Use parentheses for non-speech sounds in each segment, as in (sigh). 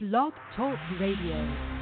Blog Talk Radio.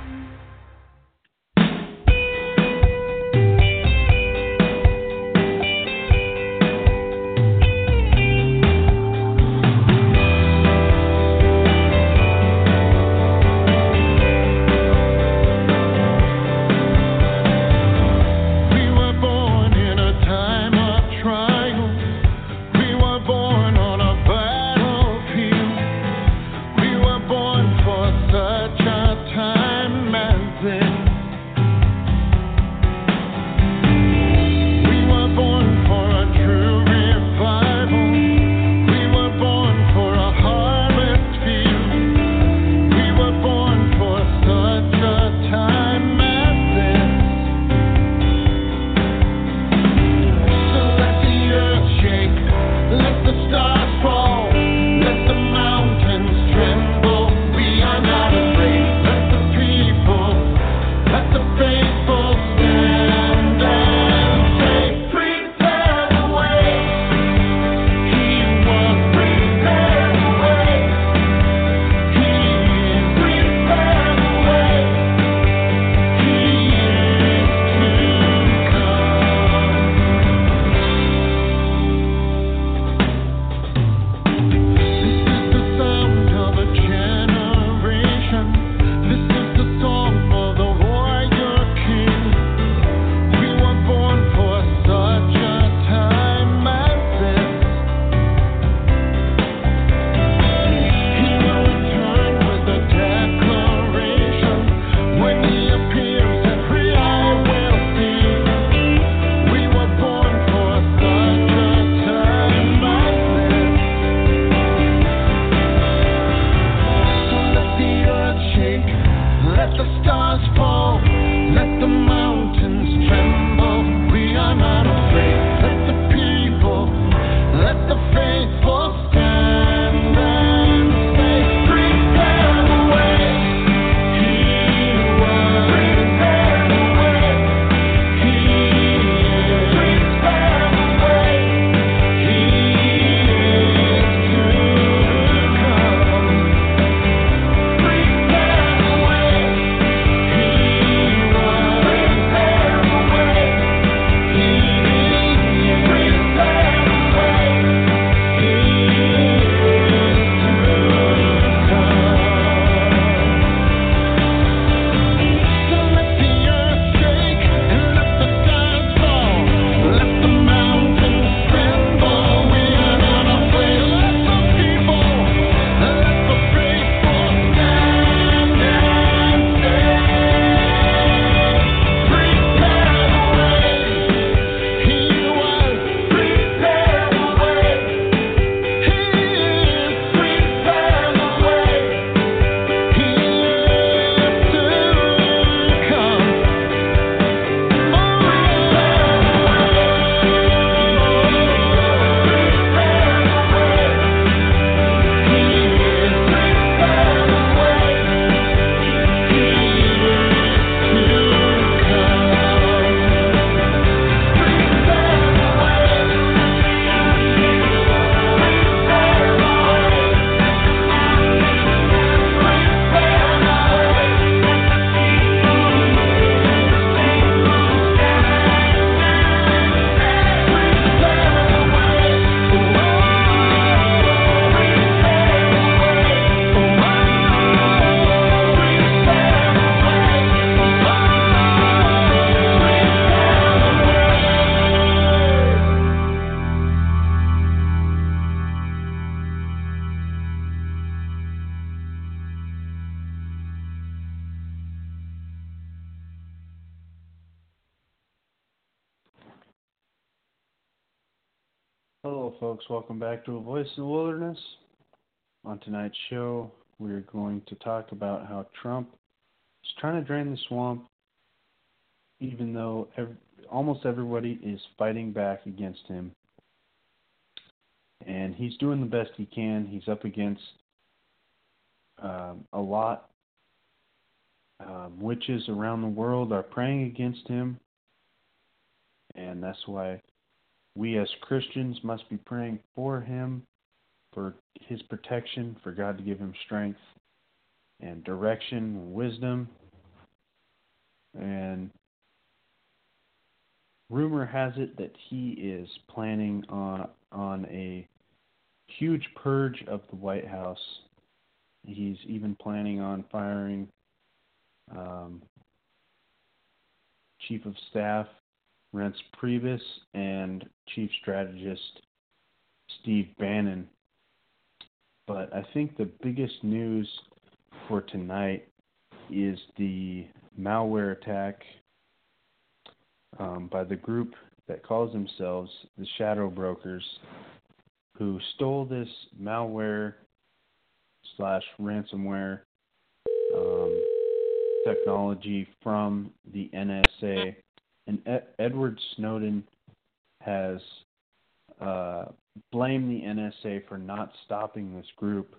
Spectral Voice in the Wilderness. On tonight's show, we are going to talk about how Trump is trying to drain the swamp, even though almost everybody is fighting back against him. And he's doing the best he can. He's up against um, a lot. Um, witches around the world are praying against him. And that's why we as Christians must be praying for him, for his protection, for God to give him strength and direction, wisdom. And rumor has it that he is planning on on a huge purge of the White House. He's even planning on firing um, chief of staff Reince Priebus and Chief Strategist Steve Bannon. But I think the biggest news for tonight is the malware attack um, by the group that calls themselves the Shadow Brokers, who stole this malware slash ransomware um, technology from the NSA. And Ed- Edward Snowden has uh, blamed the NSA for not stopping this group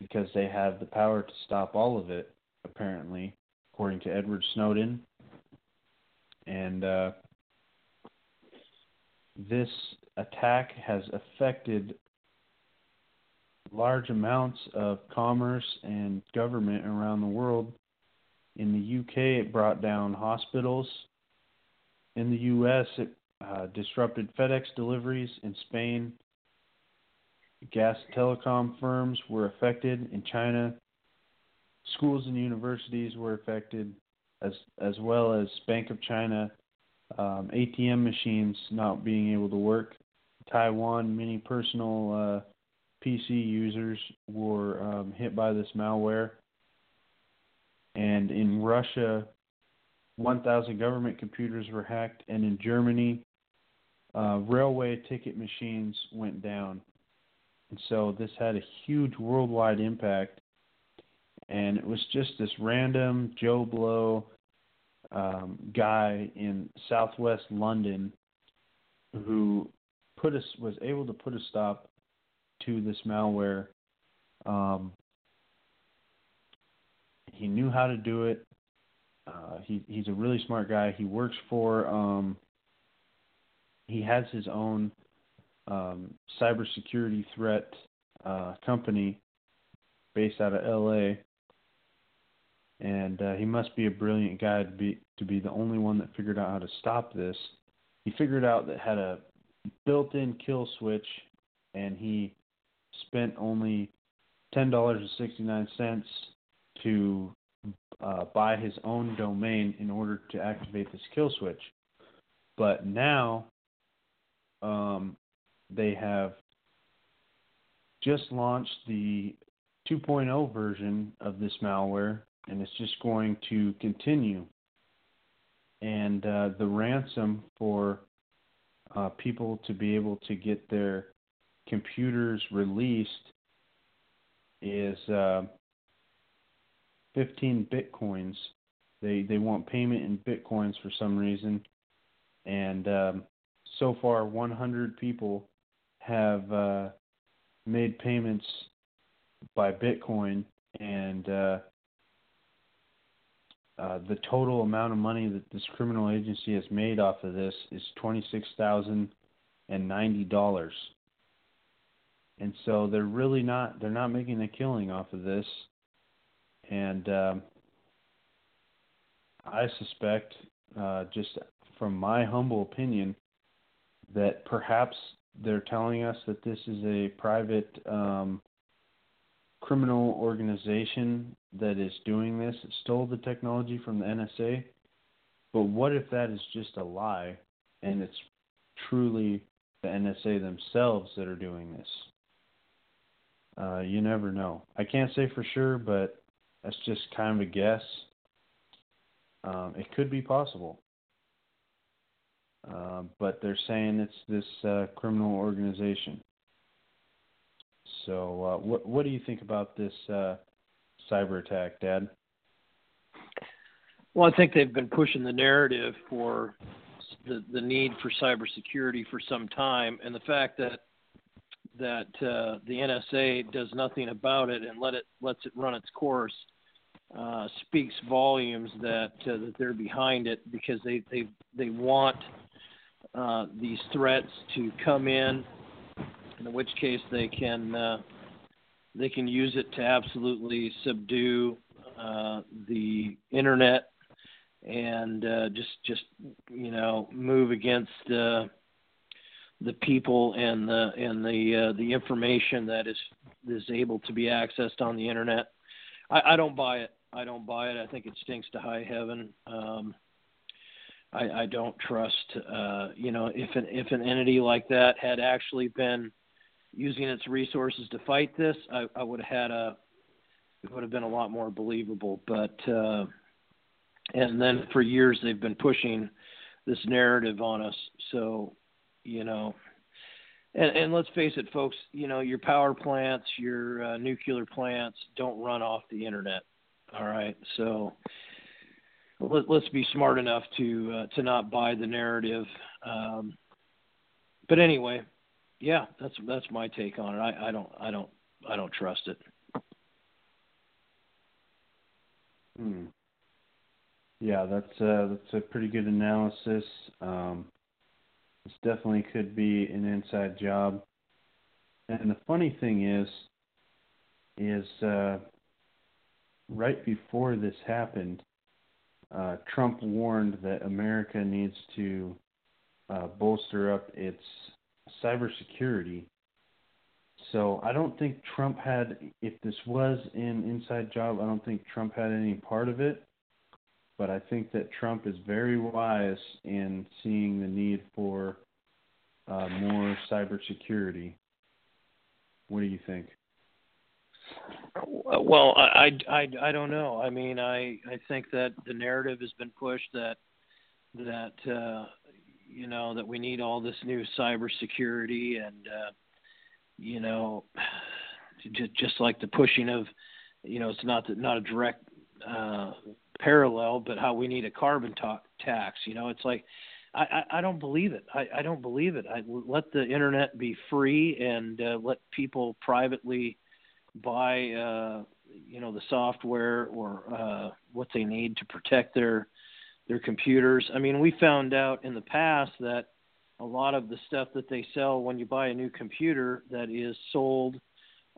because they have the power to stop all of it, apparently, according to Edward Snowden. And uh, this attack has affected large amounts of commerce and government around the world. In the UK, it brought down hospitals. In the US, it uh, disrupted FedEx deliveries. In Spain, gas telecom firms were affected. In China, schools and universities were affected, as as well as Bank of China um, ATM machines not being able to work. Taiwan, many personal uh, PC users were um, hit by this malware. And in Russia, 1,000 government computers were hacked. And in Germany, uh, railway ticket machines went down. And so this had a huge worldwide impact. And it was just this random Joe Blow um, guy in southwest London who put us was able to put a stop to this malware. Um, he knew how to do it. Uh, he he's a really smart guy. He works for um, he has his own um, cybersecurity threat uh, company based out of L.A. And uh, he must be a brilliant guy to be to be the only one that figured out how to stop this. He figured out that had a built-in kill switch, and he spent only ten dollars and sixty-nine cents to uh, his own domain in order to activate this kill switch. But now um, they have just launched the 2.0 version of this malware, and it's just going to continue. And uh, the ransom for uh, people to be able to get their computers released is uh, 15 bitcoins. They they want payment in bitcoins for some reason, and um, so far 100 people have uh, made payments by Bitcoin, and uh, uh, the total amount of money that this criminal agency has made off of this is twenty six thousand and ninety dollars. And so they're really not they're not making a killing off of this, and um, I suspect, uh, just from my humble opinion, that perhaps they're telling us that this is a private um, criminal organization that is doing this. It stole the technology from the NSA. But what if that is just a lie and it's truly the NSA themselves that are doing this? Uh, you never know. I can't say for sure, but that's just kind of a guess. Um, it could be possible. Uh, but they're saying it's this uh, criminal organization. So, uh, what what do you think about this uh, cyber attack, Dad? Well, I think they've been pushing the narrative for the the need for cybersecurity for some time, and the fact that that uh, the NSA does nothing about it and let it lets it run its course uh, speaks volumes that uh, that they're behind it because they they they want uh, these threats to come in, in which case they can uh, they can use it to absolutely subdue uh, the internet and just just you know move against the people and the and the uh, the information that is is able to be accessed on the internet. I, I don't buy it. I don't buy it. I think it stinks to high heaven. Um, I, I don't trust. Uh, you know, if an if an entity like that had actually been using its resources to fight this, I, I would have had a it would have been a lot more believable. But uh, and then for years they've been pushing this narrative on us. So you know, and, and let's face it, folks. You know, your power plants, your uh, nuclear plants don't run off the internet. All right, so let, us be smart enough to uh, to not buy the narrative. Um, but anyway, yeah, that's that's my take on it. I, I don't I don't I don't trust it. Hmm. Yeah, that's uh, that's a pretty good analysis. Um, this definitely could be an inside job. And the funny thing is, is uh, right before this happened, uh, Trump warned that America needs to uh, bolster up its cybersecurity. So I don't think Trump had, if this was an inside job, I don't think Trump had any part of it. But I think that Trump is very wise in seeing the need for uh, more cybersecurity. What do you think? Well, I, I, I don't know. I mean, I, I think that the narrative has been pushed that that uh, you know that we need all this new cybersecurity and uh, you know (sighs) just just like the pushing of you know it's not the, not a direct uh, parallel, but how we need a carbon ta- tax. You know, it's like I, I, I don't believe it. I, I don't believe it. I let the internet be free and uh, let people privately buy uh, you know the software or uh, what they need to protect their their computers. I mean, we found out in the past that a lot of the stuff that they sell when you buy a new computer that is sold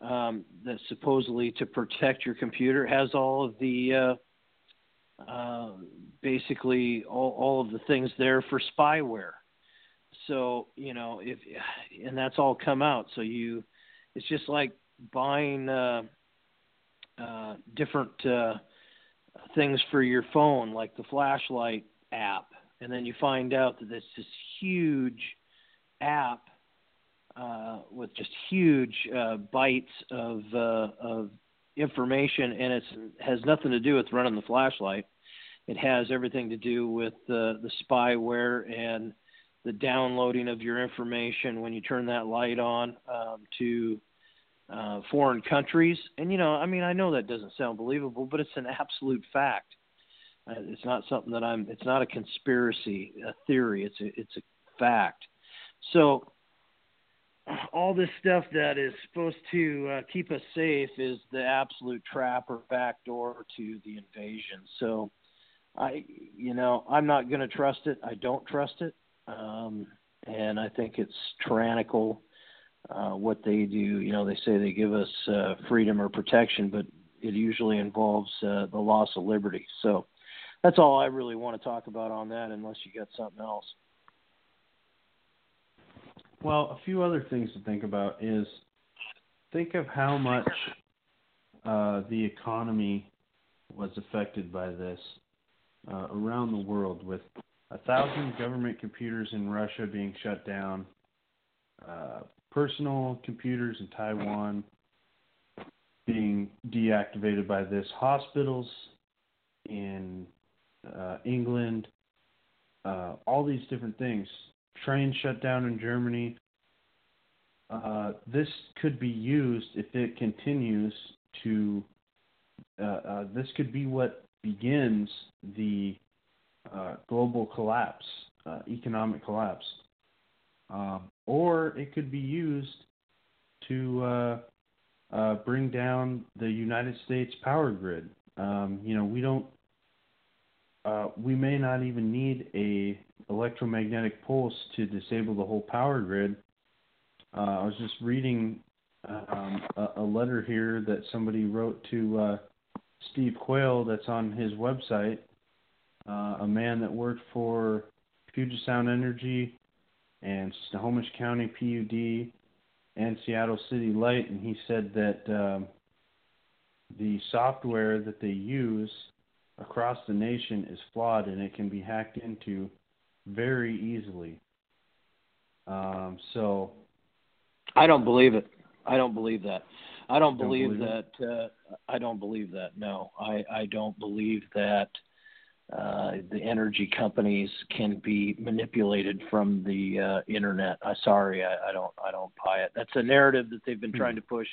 um, that's supposedly to protect your computer has all of the uh, uh, basically all, all of the things there for spyware. So you know if and that's all come out. So you it's just like buying uh, uh, different uh, things for your phone, like the flashlight app, and then you find out that it's this huge app uh, with just huge uh, bytes of uh, of information, and it has nothing to do with running the flashlight. It has everything to do with the the spyware and the downloading of your information when you turn that light on um, to uh, foreign countries. And you know, I mean, I know that doesn't sound believable, but it's an absolute fact. Uh, it's not something that I'm. It's not a conspiracy, a theory. It's a it's a fact. So all this stuff that is supposed to uh, keep us safe is the absolute trap or backdoor to the invasion. So I, you know, I'm not going to trust it. I don't trust it, um, and I think it's tyrannical uh, what they do. You know, they say they give us uh, freedom or protection, but it usually involves uh, the loss of liberty. So that's all I really want to talk about on that, unless you got something else. Well, a few other things to think about is think of how much uh, the economy was affected by this uh, around the world, with a thousand government computers in Russia being shut down, uh, personal computers in Taiwan being deactivated by this, hospitals in uh, England, uh, all these different things, trains shut down in Germany. Uh, this could be used if it continues to. Uh, uh, this could be what begins the uh, global collapse, economic collapse. Um, or it could be used to uh, uh, bring down the United States power grid. Um, you know, we don't. Uh, we may not even need a electromagnetic pulse to disable the whole power grid. Uh, I was just reading um, a, a letter here that somebody wrote to uh, Steve Quayle that's on his website. Uh, a man that worked for Puget Sound Energy and Snohomish County PUD and Seattle City Light, and he said that um, the software that they use across the nation is flawed and it can be hacked into very easily. Um, so I don't believe it. I don't believe that. I don't Don't believe, believe that. Uh, I don't believe that. No, I I don't believe that uh, the energy companies can be manipulated from the uh, internet. I'm sorry, I, I don't I don't buy it. That's a narrative that they've been Hmm. trying to push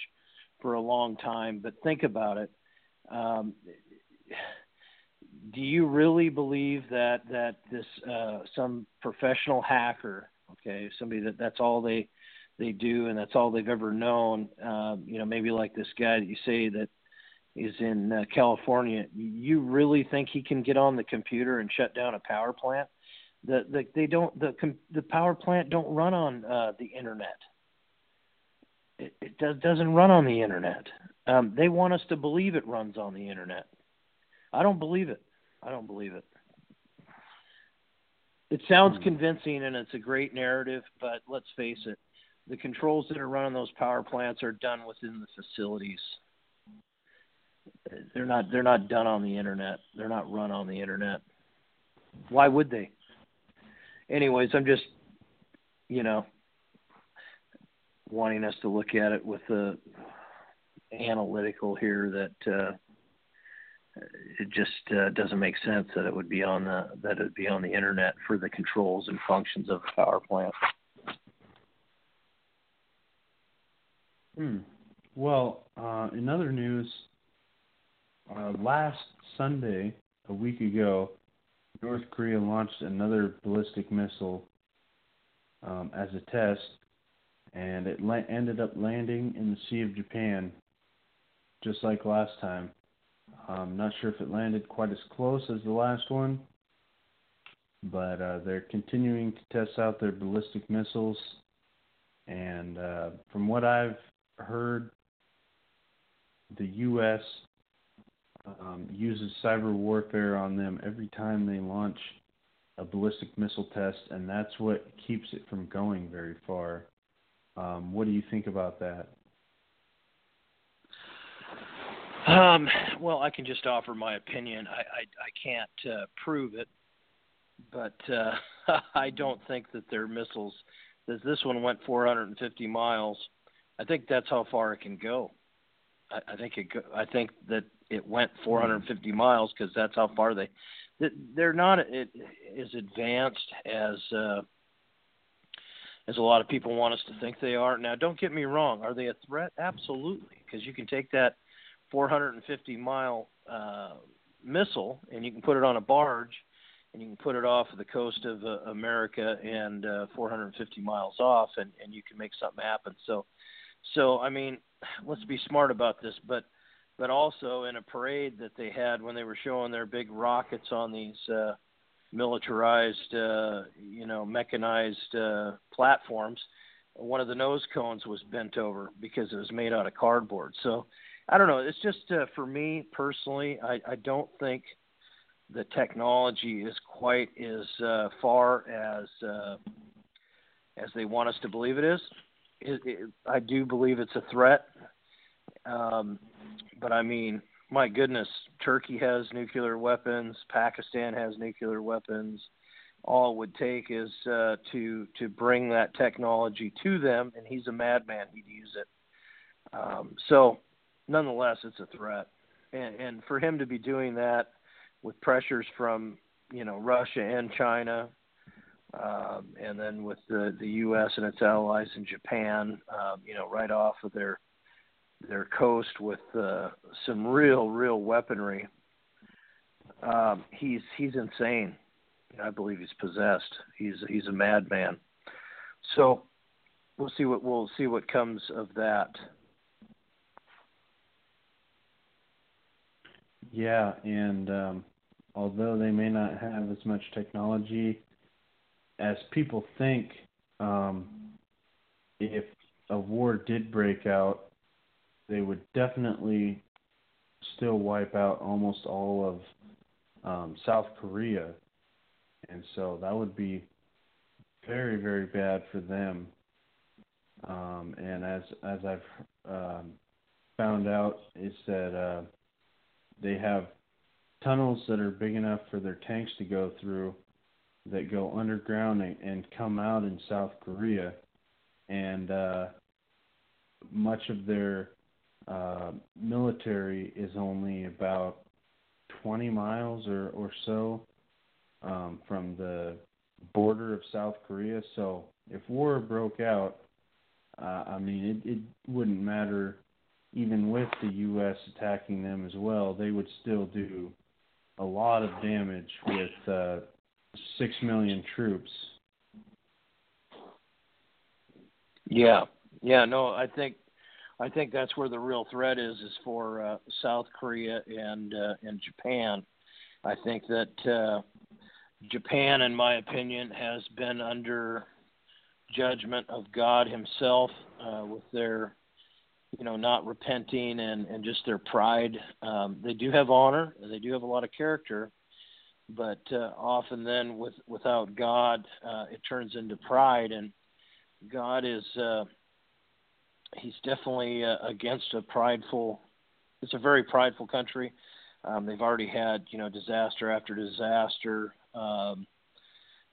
for a long time. But think about it. Um, do you really believe that that this uh, some professional hacker, okay, somebody that that's all they they do and that's all they've ever known, um, you know, maybe like this guy that you say that is in uh, California, you really think he can get on the computer and shut down a power plant? The, the they don't the com- the power plant don't run on uh, the internet. It, it does doesn't run on the internet. Um, they want us to believe it runs on the internet. I don't believe it. I don't believe it. It sounds Hmm. convincing and it's a great narrative, but let's face it, the controls that are running those power plants are done within the facilities. They're not they're not done on the internet. They're not run on the internet. Why would they? Anyways, I'm just you know wanting us to look at it with the analytical here that uh it just uh, doesn't make sense that it would be on the that it would be on the internet for the controls and functions of the power plant. Hmm. Well, uh, in other news, uh, last Sunday, a week ago, North Korea launched another ballistic missile um, as a test, and it la- ended up landing in the Sea of Japan, just like last time. I'm not sure if it landed quite as close as the last one, but uh, they're continuing to test out their ballistic missiles. And uh, from what I've heard, the U.S. Um, uses cyber warfare on them every time they launch a ballistic missile test, and that's what keeps it from going very far. Um, what do you think about that? Um, well, I can just offer my opinion. I I, I can't uh, prove it, but uh, (laughs) I don't think that their missiles. This one went 450 miles. I think that's how far it can go. I, I think it. Go, I think that it went 450 miles because that's how far they. They're not it, as advanced as uh, as a lot of people want us to think they are. Now, don't get me wrong. Are they a threat? Absolutely, because you can take that 450 mile uh, missile and you can put it on a barge and you can put it off the coast of uh, America and uh, 450 miles off and, and you can make something happen. So, so I mean, (sighs) let's be smart about this, but but also in a parade that they had when they were showing their big rockets on these uh, militarized, uh, you know, mechanized uh, platforms, one of the nose cones was bent over because it was made out of cardboard. So I don't know. It's just uh, for me personally, I, I don't think the technology is quite as uh, far as uh, as they want us to believe it is. I do believe it's a threat, um, but I mean, my goodness, Turkey has nuclear weapons, Pakistan has nuclear weapons. All it would take is uh, to to bring that technology to them, and he's a madman. He'd use it. Um, so nonetheless, it's a threat, and, and for him to be doing that with pressures from you know Russia and China, um, and then with the the U.S. and its allies in Japan, um, you know, right off of their their coast with uh, some real real weaponry. Um, he's he's insane. I believe he's possessed. He's he's a madman. So we'll see what we'll see what comes of that. Yeah, and um, although they may not have as much technology as people think, um, if a war did break out, they would definitely still wipe out almost all of um, South Korea, and so that would be very very bad for them. Um, and as as I've um, found out, is that uh, they have tunnels that are big enough for their tanks to go through that go underground and, and come out in South Korea, and uh, much of their uh, military is only about 20 miles or, or so um, from the border of South Korea. So if war broke out, uh, I mean, it, it wouldn't matter even with the U.S. attacking them as well. They would still do a lot of damage with uh, six million troops. Yeah, yeah, no, I think I think that's where the real threat is is for uh, South Korea and uh, and Japan. I think that uh, Japan, in my opinion, has been under judgment of God Himself uh, with their, you know, not repenting and and just their pride. Um, they do have honor, they do have a lot of character, but uh, often then with without God, uh, it turns into pride, and God is. Uh, he's definitely uh, against a prideful. It's a very prideful country. Um, they've already had you know disaster after disaster, um,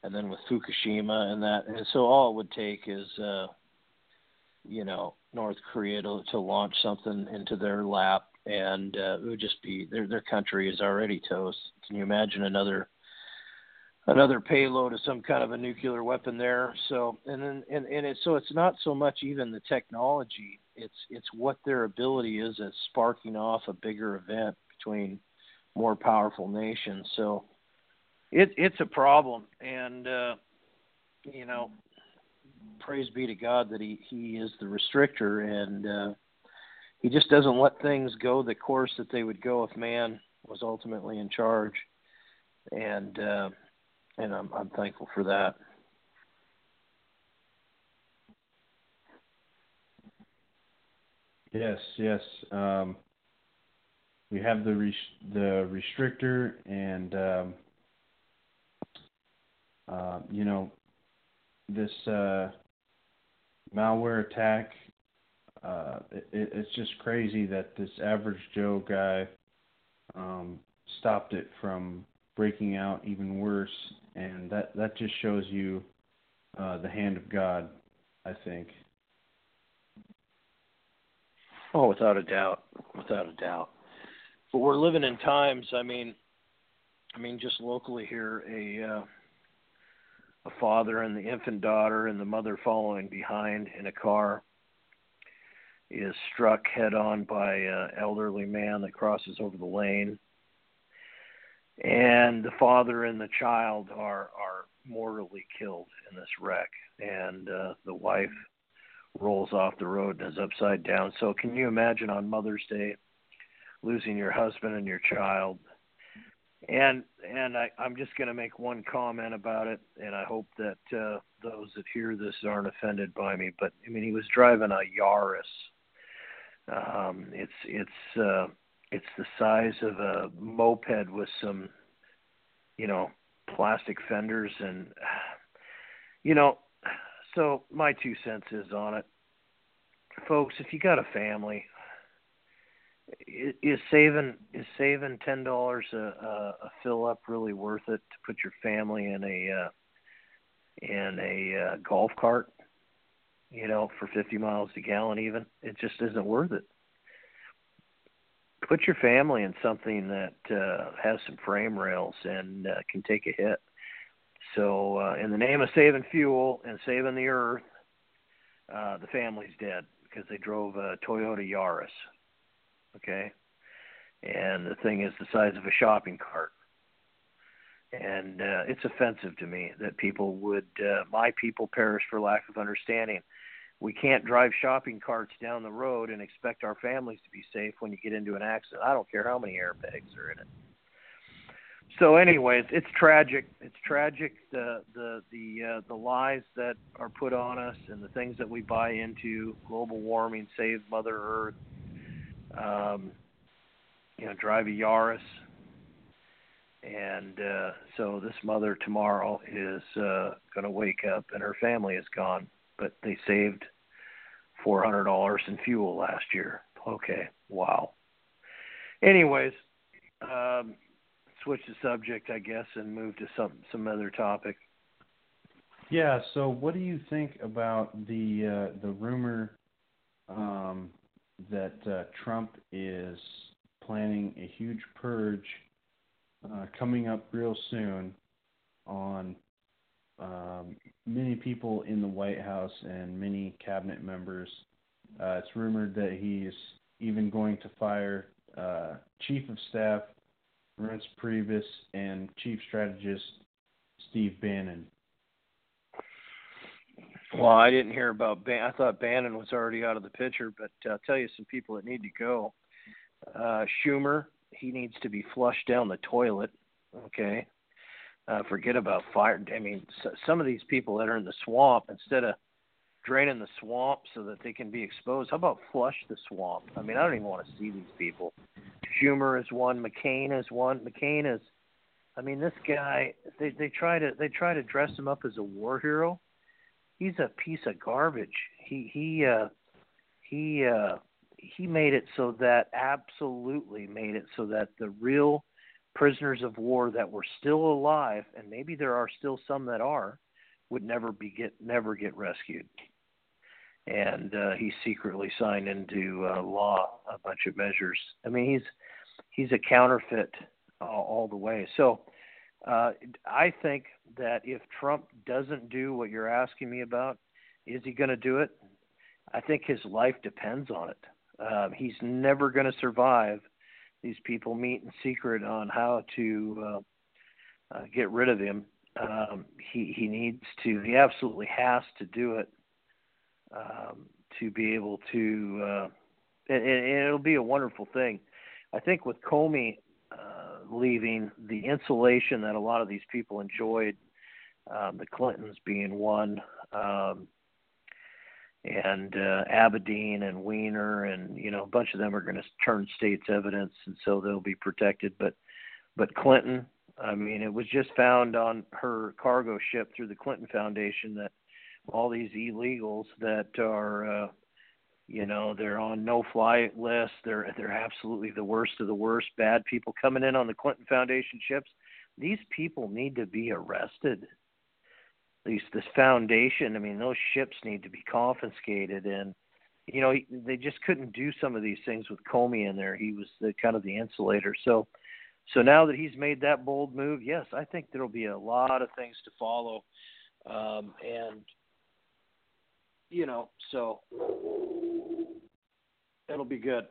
and then with Fukushima and that. And so all it would take is uh, you know North Korea to, to launch something into their lap, and uh, it would just be their their country is already toast. Can you imagine another another payload of some kind of a nuclear weapon there. So and then and, and it's so it's not so much even the technology, it's it's what their ability is at sparking off a bigger event between more powerful nations. So it it's a problem and uh you know praise be to God that he he is the restrictor and uh he just doesn't let things go the course that they would go if man was ultimately in charge and uh and I'm I'm thankful for that. Yes, yes. Um, we have the res- the restrictor, and um, uh, you know this uh, malware attack. Uh, it, it's just crazy that this average Joe guy um, stopped it from breaking out even worse and that that just shows you uh, the hand of God, I think. Oh, without a doubt, without a doubt. But we're living in times. I mean, I mean, just locally here, a uh, a father and the infant daughter and the mother following behind in a car is struck head on by an elderly man that crosses over the lane and the father and the child are are mortally killed in this wreck and uh the wife rolls off the road and is upside down so can you imagine on mother's day losing your husband and your child and and I, I'm just going to make one comment about it, and I hope that uh, those that hear this aren't offended by me. But I mean, he was driving a Yaris. Um, it's it's uh, it's the size of a moped with some, you know, plastic fenders and, (sighs) you know, so my two cents is on it, folks. If you got a family, is saving is saving ten dollars a, a fill up really worth it to put your family in a uh, in a uh, golf cart? You know, for fifty miles a gallon, even it just isn't worth it put your family in something that uh, has some frame rails and uh, can take a hit. So, uh, in the name of saving fuel and saving the earth, uh, the family's dead because they drove a Toyota Yaris. Okay, and the thing is the size of a shopping cart, and uh, it's offensive to me that people would, uh, my people, perish for lack of understanding we can't drive shopping carts down the road and expect our families to be safe when you get into an accident. I don't care how many airbags are in it. So, anyways, it's tragic. It's tragic the the the uh, the lies that are put on us and the things that we buy into. Global warming, save Mother Earth. um, you know, drive a Yaris. And uh, so this mother tomorrow is uh, going to wake up and her family is gone, but they saved four hundred dollars in fuel last year. Okay, wow. Anyways, um, switch the subject, I guess, and move to some some other topic. Yeah. So, what do you think about the uh, the rumor um, that uh, Trump is planning a huge purge uh, coming up real soon on um, many people in the White House and many cabinet members? Uh, it's rumored that he's even going to fire uh, Chief of Staff Reince Priebus and Chief Strategist Steve Bannon. Well, I didn't hear about Ban. I thought Bannon was already out of the picture, but I'll tell you some people that need to go. Uh, Schumer, he needs to be flushed down the toilet. Okay, uh, forget about fire. I mean, so, some of these people that are in the swamp, instead of draining the swamp so that they can be exposed, how about flush the swamp? I mean, I don't even want to see these people. Schumer is one. McCain is one. McCain is. I mean, this guy. They they try to they try to dress him up as a war hero he's a piece of garbage. He he uh he uh he made it so that absolutely made it so that the real prisoners of war that were still alive and maybe there are still some that are would never be get never get rescued and uh he secretly signed into uh, law a bunch of measures i mean he's he's a counterfeit uh, all the way so uh, I think that if Trump doesn't do what you're asking me about, is he going to do it? I think his life depends on it. Um, he's never going to survive. These people meet in secret on how to uh, uh, get rid of him. Um, he he needs to. He absolutely has to do it um, to be able to. Uh, and, and it'll be a wonderful thing. I think with Comey, leaving, the insulation that a lot of these people enjoyed, um, the Clintons being one, um, and uh, Abedin and Weiner, and you know a bunch of them are going to turn state's evidence, and so they'll be protected. But but Clinton, I mean, it was just found on her cargo ship through the Clinton Foundation that all these illegals that are uh, you know, they're on no fly list. They're they're absolutely the worst of the worst. Bad people coming in on the Clinton Foundation ships. These people need to be arrested. Least this foundation. I mean, those ships need to be confiscated, and you know they just couldn't do some of these things with Comey in there. He was the kind of the insulator. So, so now that he's made that bold move, yes, I think there'll be a lot of things to follow, um, and you know, so it'll be good.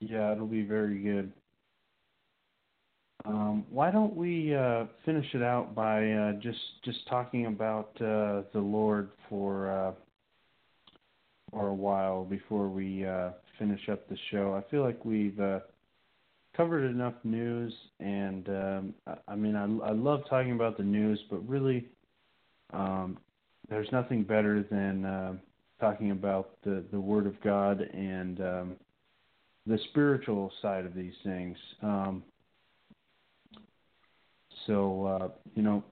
Yeah, it'll be very good. Um, why don't we uh, finish it out by uh, just just talking about uh, the Lord for uh, for a while before we uh, finish up the show? I feel like we've uh, covered enough news, and um, I, I mean, I, I love talking about the news, but really, um, there's nothing better than talking about the the Word of God and um, the spiritual side of these things. Um, so uh, you know,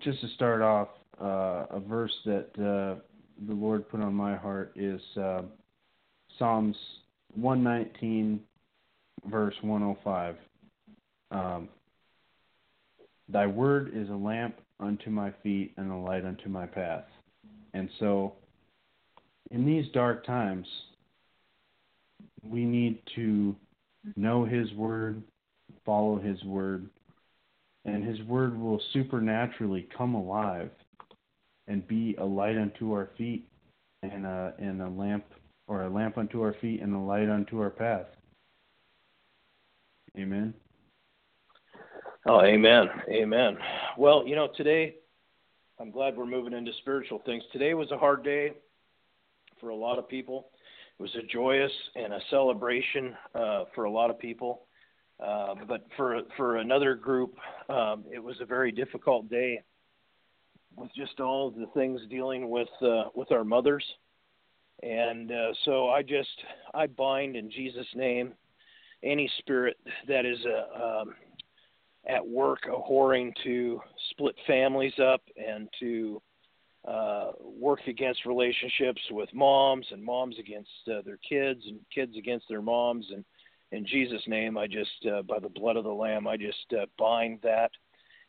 just to start off, uh, a verse that uh, the Lord put on my heart is uh, Psalms 119, verse 105. Um, Thy word is a lamp unto my feet and a light unto my path. And so, in these dark times, we need to know His Word, follow His Word, and His Word will supernaturally come alive and be a light unto our feet and a, and a lamp or a lamp unto our feet and a light unto our path. Amen. Oh, amen. Amen. Well, you know, today, I'm glad we're moving into spiritual things. Today was a hard day for a lot of people. It was a joyous and a celebration uh, for a lot of people. Uh, but for for another group, um, it was a very difficult day with just all the things dealing with uh, with our mothers. And uh, so I just I bind in Jesus' name any spirit that is uh, um, at work a whoring to split families up and to uh, work against relationships with moms and moms against uh, their kids and kids against their moms and in Jesus' name, I just uh, by the blood of the Lamb, I just uh, bind that,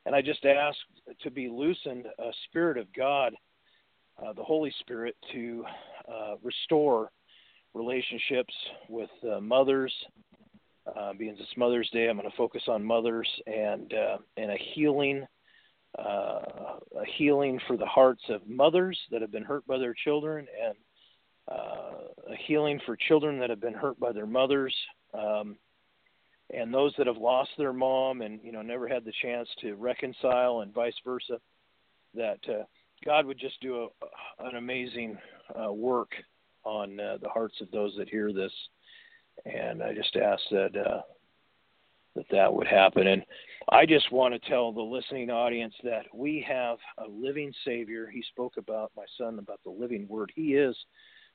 and I just ask to be loosened, a Spirit of God, uh, the Holy Spirit, to uh, restore relationships with uh, mothers. Uh, being it's Mother's Day, I'm going to focus on mothers and uh, and a healing, uh, a healing for the hearts of mothers that have been hurt by their children, and uh, a healing for children that have been hurt by their mothers, um, and those that have lost their mom and you know never had the chance to reconcile, and vice versa. That uh, God would just do a, an amazing uh, work on uh, the hearts of those that hear this, and I just ask that uh, that that would happen. And I just want to tell the listening audience that we have a living Savior. He spoke about my son about the living Word. He is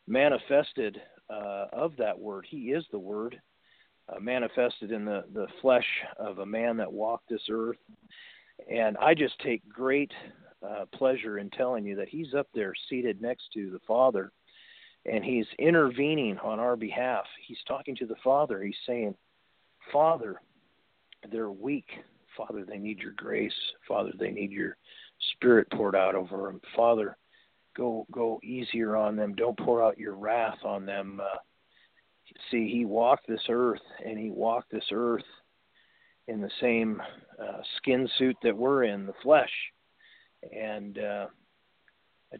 manifested uh, of that Word. He is the Word. Uh, manifested in the, the flesh of a man that walked this earth. And I just take great uh, pleasure in telling you that he's up there seated next to the Father and he's intervening on our behalf. He's talking to the Father. He's saying, Father, they're weak. Father, they need your grace. Father, they need your spirit poured out over them. Father, go go easier on them. Don't pour out your wrath on them. Uh, see, he walked this earth, and he walked this earth in the same uh, skin suit that we're in, the flesh, and uh,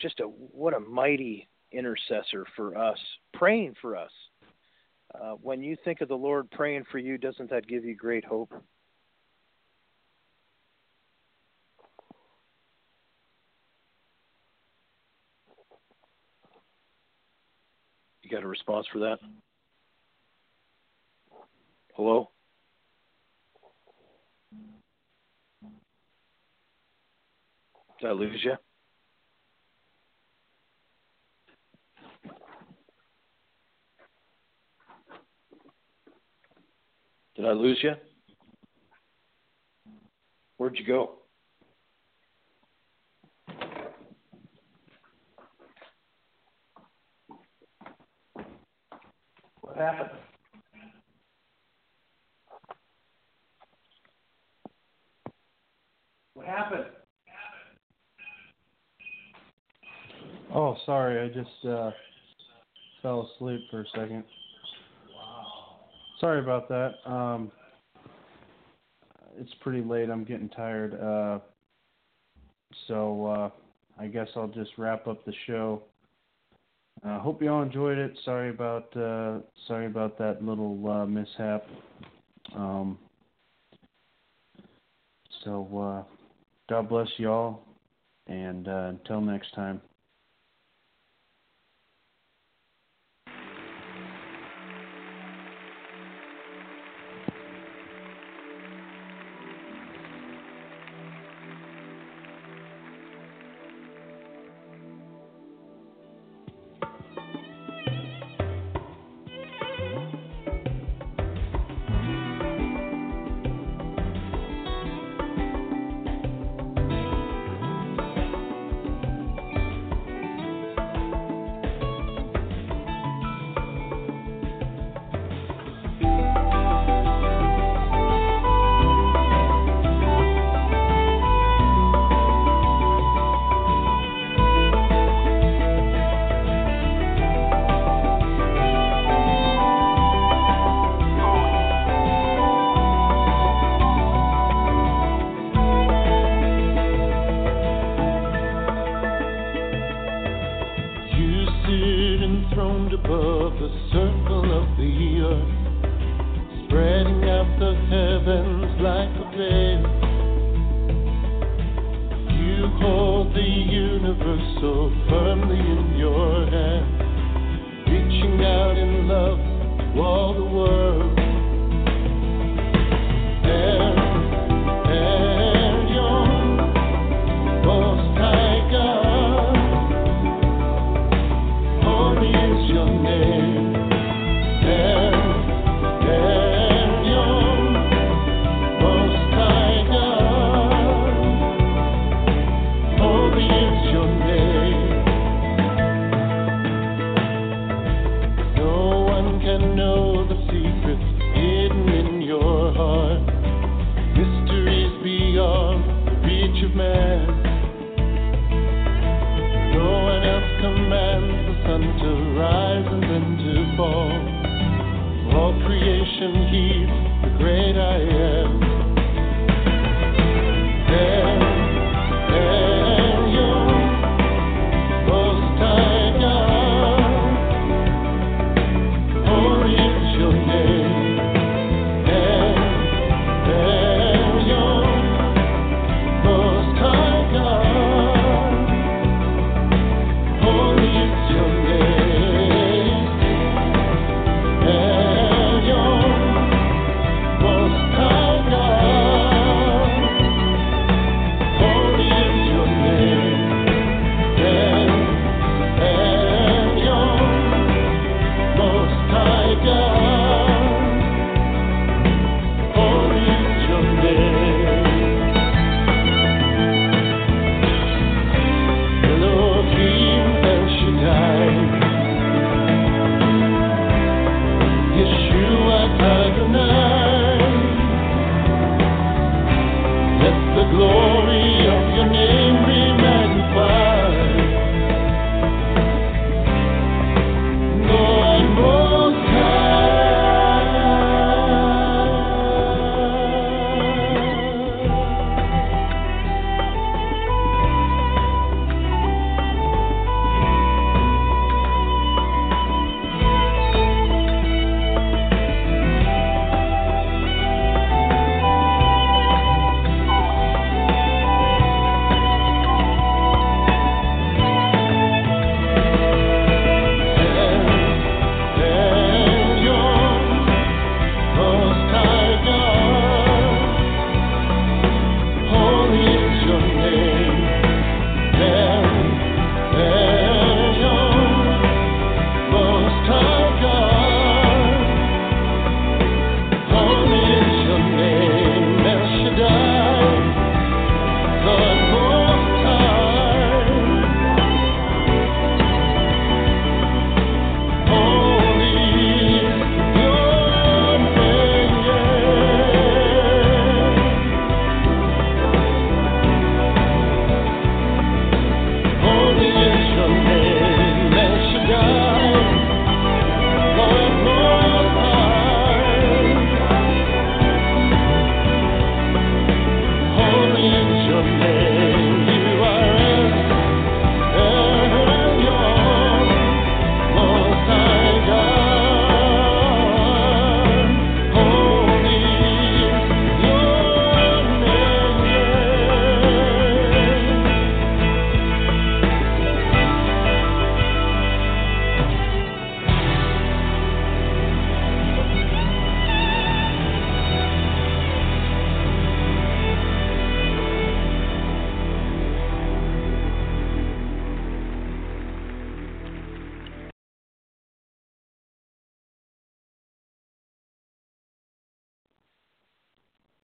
just a what a mighty intercessor for us, praying for us. Uh, when you think of the Lord praying for you, doesn't that give you great hope? You got a response for that? Hello? Did I lose you? Did I lose you? Where'd you go? What happened? What happened? Oh, sorry, I just uh, fell asleep for a second. Wow. Sorry about that. Um, it's pretty late. I'm getting tired. Uh, so uh, I guess I'll just wrap up the show. I uh, hope you all enjoyed it. Sorry about uh, sorry about that little uh, mishap. Um, so uh, God bless you all, and until next time.